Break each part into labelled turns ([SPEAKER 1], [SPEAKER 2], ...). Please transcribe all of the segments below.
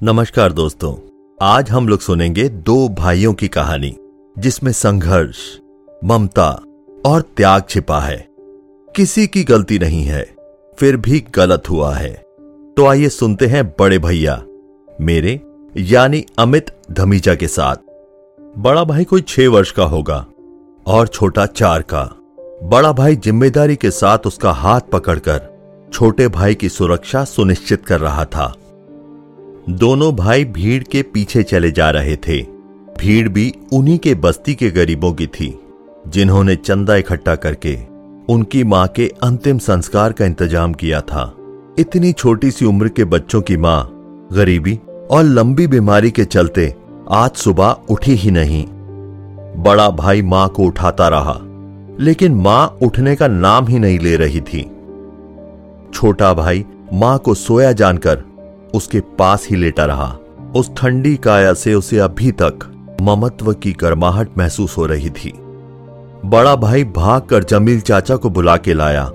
[SPEAKER 1] नमस्कार दोस्तों, आज हम लोग सुनेंगे दो भाइयों की कहानी, जिसमें संघर्ष, ममता और त्याग छिपा है। किसी की गलती नहीं है, फिर भी गलत हुआ है। तो आइए सुनते हैं बड़े भैया, मेरे यानी अमित धमीजा के साथ। बड़ा भाई कोई छह वर्ष का होगा और छोटा चार का। बड़ा भाई ज़िम्मेदारी के साथ उसका हाथ पकड़कर छोटे भाई की सुरक्षा सुनिश्चित कर रहा था। दोनों भाई भीड़ के पीछे चले जा रहे थे। भीड़ भी उन्हीं के बस्ती के गरीबों की थी, जिन्होंने चंदा इकट्ठा करके उनकी माँ के अंतिम संस्कार का इंतज़ाम किया था। इतनी छोटी सी उम्र के बच्चों की माँ, गरीबी और लंबी बीमारी के चलते आज सुबह उठी ही नहीं। बड़ा भाई माँ को उठाता रहा, लेकिन माँ उठने का नाम ही नहीं ले रही थी। छोटा भाई माँ को सोया जानकर उसके पास ही लेटा रहा। उस ठंडी काया से उसे अभी तक ममत्व की गर्माहट महसूस हो रही थी। बड़ा भाई भाग कर जमील चाचा को बुला के लाया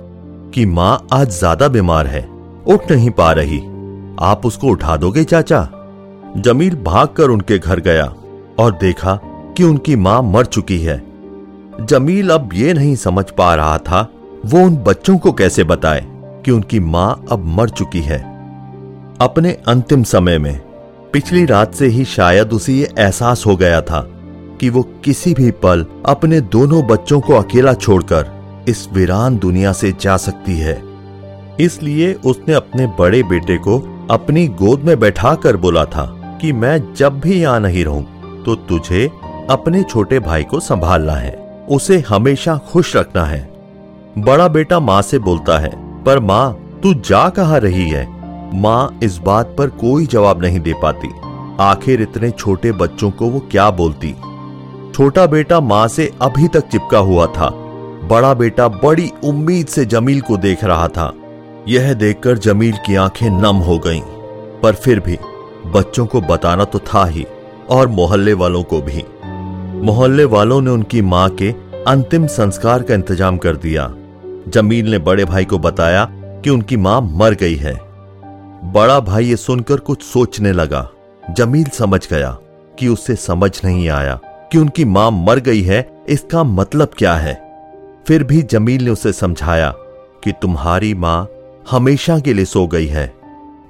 [SPEAKER 1] कि माँ आज ज़्यादा बीमार है, उठ नहीं पा रही। आप उसको उठा दोगे चाचा? जमील भागकर उनके घर गया और देखा कि उनकी माँ मर चुकी है। जमील अब ये नहीं समझ पा रहा था, वो उन बच्चों को कैसे बताए कि उनकी माँ अब मर चुकी है। अपने अंतिम समय में, पिछली रात से ही शायद उसे ये एहसास हो गया था कि वो किसी भी पल अपने दोनों बच्चों को अकेला छोड़कर इस वीरान दुनिया से जा सकती है। इसलिए उसने अपने बड़े बेटे को अपनी गोद में बैठा कर बोला था कि मैं जब भी यहाँ नहीं रहूँ तो तुझे अपने छोटे भाई को संभालना है। उसे हमेशा खुश रखना है। बड़ा बेटा माँ से बोलता है, पर माँ, तू जा कहा रही है? माँ इस बात पर कोई जवाब नहीं दे पाती। आखिर इतने छोटे बच्चों को वो क्या बोलती? छोटा बेटा माँ से अभी तक चिपका हुआ था। बड़ा बेटा बड़ी उम्मीद से जमील को देख रहा था। यह देखकर जमील की आँखें नम हो गईं, पर फिर भी बच्चों को बताना तो था ही और मोहल्ले वालों को भी। मोहल्ले वालों ने उनकी माँ के अंतिम संस्कार का इंतज़ाम कर दिया। जमील ने बड़े भाई को बताया कि उनकी माँ मर गई है। बड़ा भाई ये सुनकर कुछ सोचने लगा। जमील समझ गया कि उसे समझ नहीं आया कि उनकी माँ मर गई है, इसका मतलब क्या है। फिर भी जमील ने उसे समझाया कि तुम्हारी माँ हमेशा के लिए सो गई है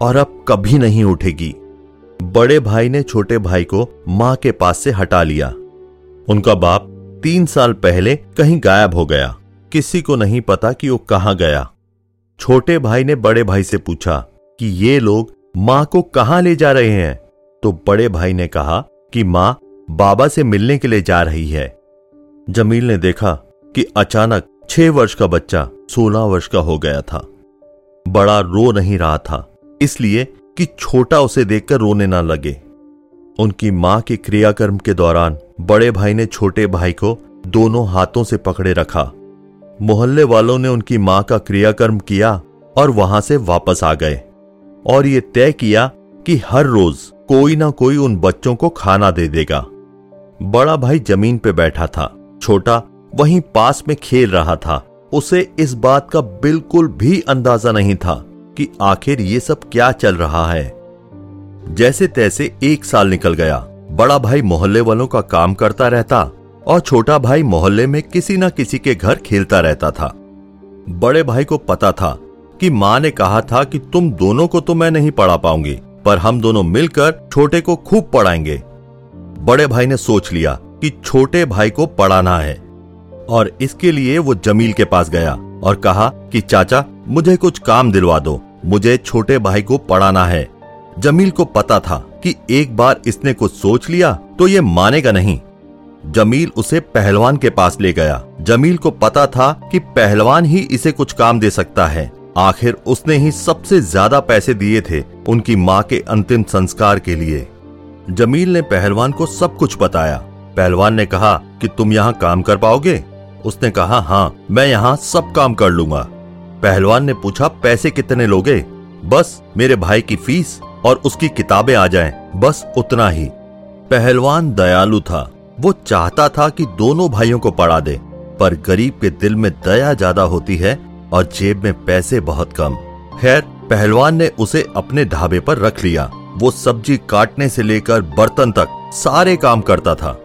[SPEAKER 1] और अब कभी नहीं उठेगी। बड़े भाई ने छोटे भाई को माँ के पास से हटा लिया। उनका बाप तीन साल पहले कहीं गायब हो गया। किसी को नहीं पता कि वो कहाँ गया। छोटे भाई ने बड़े भाई से पूछा कि ये लोग माँ को कहाँ ले जा रहे हैं? तो बड़े भाई ने कहा कि माँ बाबा से मिलने के लिए जा रही है। जमील ने देखा कि अचानक छह वर्ष का बच्चा सोलह वर्ष का हो गया था। बड़ा रो नहीं रहा था, इसलिए कि छोटा उसे देखकर रोने ना लगे। उनकी माँ के क्रियाकर्म के दौरान बड़े भाई ने छोटे भाई को दोनों हाथों से पकड़े रखा। मोहल्ले वालों ने उनकी माँ का क्रियाकर्म किया और वहाँ से वापस आ गए। और ये तय किया कि हर रोज कोई ना कोई उन बच्चों को खाना दे देगा। बड़ा भाई ज़मीन पे बैठा था, छोटा वहीं पास में खेल रहा था। उसे इस बात का बिल्कुल भी अंदाज़ा नहीं था कि आखिर ये सब क्या चल रहा है। जैसे तैसे एक साल निकल गया। बड़ा भाई मोहल्ले वालों का काम करता रहता और छोटा भाई मोहल्ले में किसी ना किसी के घर खेलता रहता था। बड़े भाई को पता था कि माँ ने कहा था कि तुम दोनों को तो मैं नहीं पढ़ा पाऊँगी, पर हम दोनों मिलकर छोटे को खूब पढ़ाएँगे। बड़े भाई ने सोच लिया कि छोटे भाई को पढ़ाना है, और इसके लिए वो जमील के पास गया और कहा कि, चाचा, मुझे कुछ काम दिलवा दो, मुझे छोटे भाई को पढ़ाना है। जमील को पता था कि एक बार इसने कुछ सोच लिया तो ये मानेगा नहीं। जमील उसे पहलवान के पास ले गया। जमील को पता था कि पहलवान ही इसे कुछ काम दे सकता है। आखिर उसने ही सबसे ज़्यादा पैसे दिए थे उनकी माँ के अंतिम संस्कार के लिए। जमील ने पहलवान को सब कुछ बताया। पहलवान ने कहा कि तुम यहाँ काम कर पाओगे? उसने कहा हाँ मैं यहाँ सब काम कर लूँगा। पहलवान ने पूछा पैसे कितने लोगे? बस मेरे भाई की फ़ीस और उसकी किताबें आ जाएँ, बस उतना ही। पहलवान दयालु था। वो चाहता था कि दोनों भाइयों को पढ़ा दे पर गरीब के दिल में दया ज़्यादा होती है और जेब में पैसे बहुत कम। खैर, पहलवान ने उसे अपने ढाबे पर रख लिया। वो सब्ज़ी काटने से लेकर बर्तन तक सारे काम करता था।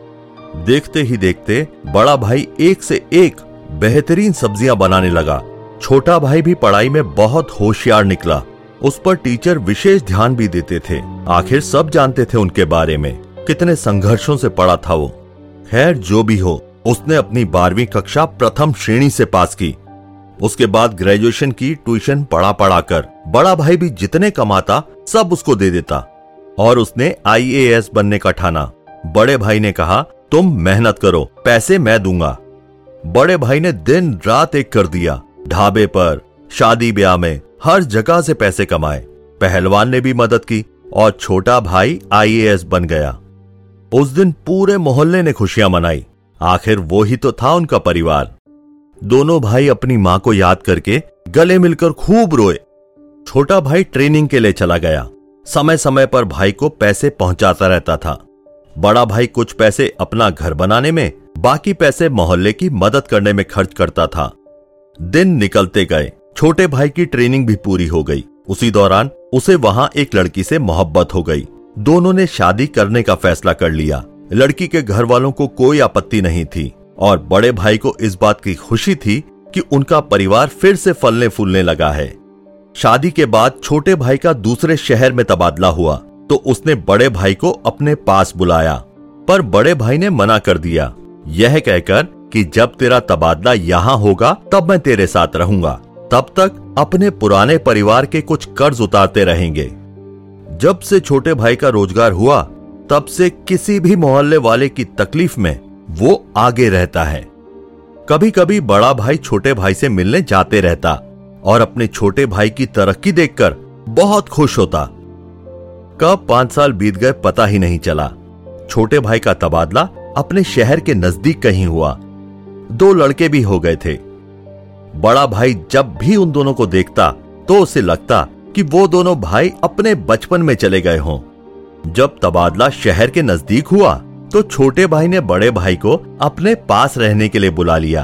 [SPEAKER 1] देखते ही देखते बड़ा भाई एक से एक बेहतरीन सब्ज़ियाँ बनाने लगा। छोटा भाई भी पढ़ाई में बहुत होशियार निकला। उस पर टीचर विशेष ध्यान भी देते थे। आखिर सब जानते थे उनके बारे में। कितने संघर्षों से पढ़ा था वो। खैर, जो भी हो, उसने अपनी बारहवीं कक्षा प्रथम श्रेणी से पास की। उसके बाद ग्रेजुएशन की ट्यूशन पढ़ा पढ़ा कर बड़ा भाई भी जितने कमाता, सब उसको दे देता। और उसने आईएएस बनने का ठाना। बड़े भाई ने कहा, तुम मेहनत करो, पैसे मैं दूँगा। बड़े भाई ने दिन रात एक कर दिया, ढाबे पर, शादी ब्याह में, हर जगह से पैसे कमाए। पहलवान ने भी मदद की और छोटा भाई आईएएस बन गया। उस दिन पूरे मोहल्ले ने खुशियाँ मनाई। आखिर वो ही तो था उनका परिवार। दोनों भाई अपनी माँ को याद करके गले मिलकर खूब रोए। छोटा भाई ट्रेनिंग के लिए चला गया। समय समय पर भाई को पैसे पहुंचाता रहता था। बड़ा भाई कुछ पैसे अपना घर बनाने में, बाकी पैसे मोहल्ले की मदद करने में खर्च करता था। दिन निकलते गए। छोटे भाई की ट्रेनिंग भी पूरी हो गई। उसी दौरान उसे वहाँ एक लड़की से मोहब्बत हो गई। दोनों ने शादी करने का फैसला कर लिया। लड़की के घर वालों को कोई आपत्ति नहीं थी। और बड़े भाई को इस बात की खुशी थी कि उनका परिवार फिर से फलने फूलने लगा है। शादी के बाद छोटे भाई का दूसरे शहर में तबादला हुआ तो उसने बड़े भाई को अपने पास बुलाया। पर बड़े भाई ने मना कर दिया। यह कहकर कि जब तेरा तबादला यहाँ होगा, तब मैं तेरे साथ रहूँगा। तब तक अपने पुराने परिवार के कुछ कर्ज उतारते रहेंगे। जब से छोटे भाई का रोज़गार हुआ, तब से किसी भी मोहल्ले वाले की तकलीफ़ में वो आगे रहता है। कभी कभी बड़ा भाई छोटे भाई से मिलने जाते रहता और अपने छोटे भाई की तरक्की देखकर बहुत खुश होता। कब पाँच साल बीत गए पता ही नहीं चला। छोटे भाई का तबादला अपने शहर के नज़दीक कहीं हुआ। दो लड़के भी हो गए थे। बड़ा भाई जब भी उन दोनों को देखता तो उसे लगता कि वो दोनों भाई अपने बचपन में चले गए हों। जब तबादला शहर के नज़दीक हुआ तो छोटे भाई ने बड़े भाई को अपने पास रहने के लिए बुला लिया।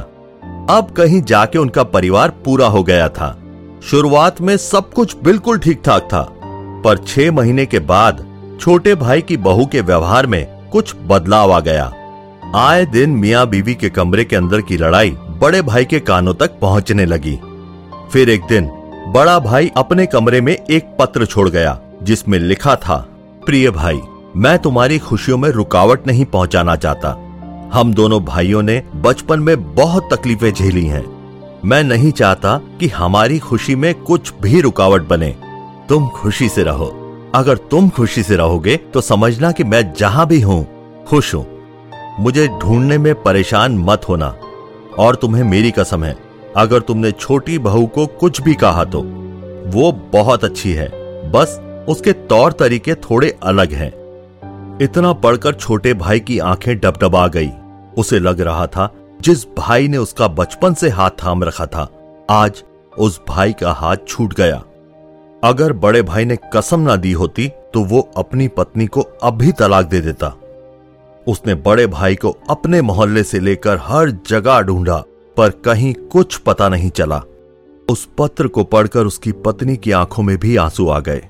[SPEAKER 1] अब कहीं जाके उनका परिवार पूरा हो गया था। शुरुआत में सब कुछ बिल्कुल ठीक ठाक था, पर छह महीने के बाद छोटे भाई की बहू के व्यवहार में कुछ बदलाव आ गया। आए दिन मियाँ बीवी के कमरे के अंदर की लड़ाई बड़े भाई के कानों तक पहुँचने लगी। फिर एक दिन बड़ा भाई अपने कमरे में एक पत्र छोड़ गया, जिसमें लिखा था, प्रिय भाई मैं तुम्हारी खुशियों में रुकावट नहीं पहुंचाना चाहता। हम दोनों भाइयों ने बचपन में बहुत तकलीफें झेली हैं। मैं नहीं चाहता कि हमारी खुशी में कुछ भी रुकावट बने। तुम खुशी से रहो। अगर तुम खुशी से रहोगे तो समझना कि मैं जहाँ भी हूँ, खुश हूँ। मुझे ढूँढने में परेशान मत होना। और तुम्हें मेरी कसम है, अगर तुमने छोटी बहू को कुछ भी कहा तो। वो बहुत अच्छी है। बस, उसके तौर तरीके थोड़े अलग हैं। इतना पढ़कर छोटे भाई की आँखें डबडबा गई। उसे लग रहा था, जिस भाई ने उसका बचपन से हाथ थाम रखा था, आज उस भाई का हाथ छूट गया। अगर बड़े भाई ने कसम ना दी होती तो वो अपनी पत्नी को अब भी तलाक दे देता। उसने बड़े भाई को अपने मोहल्ले से लेकर हर जगह ढूंढा, पर कहीं कुछ पता नहीं चला। उस पत्र को पढ़कर उसकी पत्नी की आँखों में भी आँसू आ गए,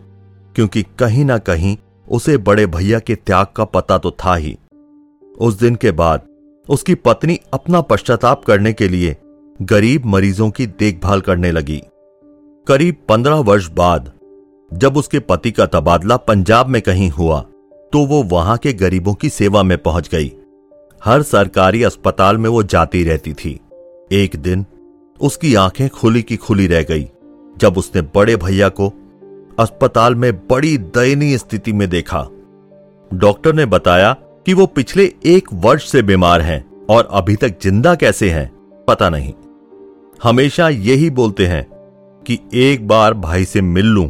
[SPEAKER 1] क्योंकि कहीं ना कहीं उसे बड़े भैया के त्याग का पता तो था ही। उस दिन के बाद, उसकी पत्नी अपना पश्चाताप करने के लिए गरीब मरीजों की देखभाल करने लगी। करीब पंद्रह वर्ष बाद, जब उसके पति का तबादला पंजाब में कहीं हुआ तो वो वहाँ के गरीबों की सेवा में पहुँच गई। हर सरकारी अस्पताल में वो जाती रहती थी। एक दिन, उसकी आँखें खुली की खुली रह गई, जब उसने बड़े भैया को अस्पताल में बड़ी दयनीय स्थिति में देखा। डॉक्टर ने बताया कि वो पिछले एक वर्ष से बीमार हैं और अभी तक ज़िंदा कैसे हैं, पता नहीं। हमेशा यही बोलते हैं कि एक बार भाई से मिल लूँ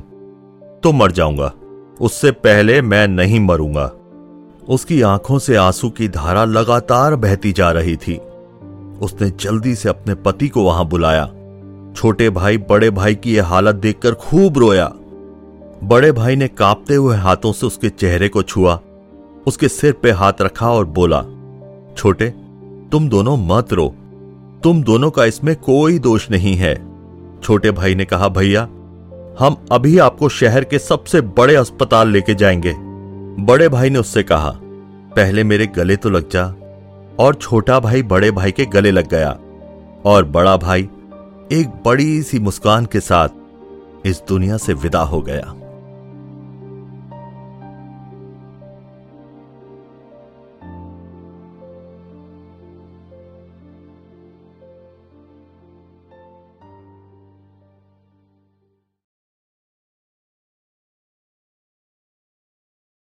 [SPEAKER 1] तो मर जाऊँगा। उससे पहले मैं नहीं मरूँगा। उसकी आँखों से आँसू की धारा लगातार बहती जा रही थी। उसने जल्दी से अपने पति को वहाँ बुलाया। छोटे भाई बड़े भाई की यह हालत देखकर खूब रोया। बड़े भाई ने कांपते हुए हाथों से उसके चेहरे को छुआ, उसके सिर पे हाथ रखा और बोला, छोटे, तुम दोनों मत रो। तुम दोनों का इसमें कोई दोष नहीं है। छोटे भाई ने कहा, भैया, हम अभी आपको शहर के सबसे बड़े अस्पताल लेके जाएँगे। बड़े भाई ने उससे कहा, पहले मेरे गले तो लग जा। और छोटा भाई बड़े भाई के गले लग गया। और बड़ा भाई एक बड़ी सी मुस्कान के साथ इस दुनिया से विदा हो गया।